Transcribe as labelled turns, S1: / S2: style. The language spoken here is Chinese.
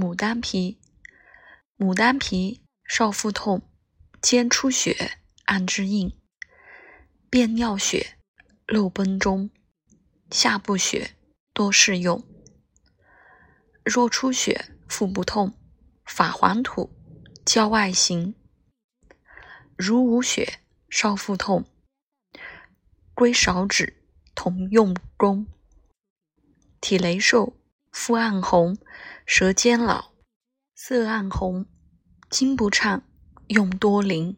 S1: 牡丹皮，牡丹皮少腹痛，兼出血，按之硬，便尿血，漏崩中，下不血，多适用。若出血，腹不痛，法黄土，焦外行。如无血，少腹痛，归少指，同用功。体羸瘦，肤暗红，舌尖老，色暗红，筋不畅，用多灵。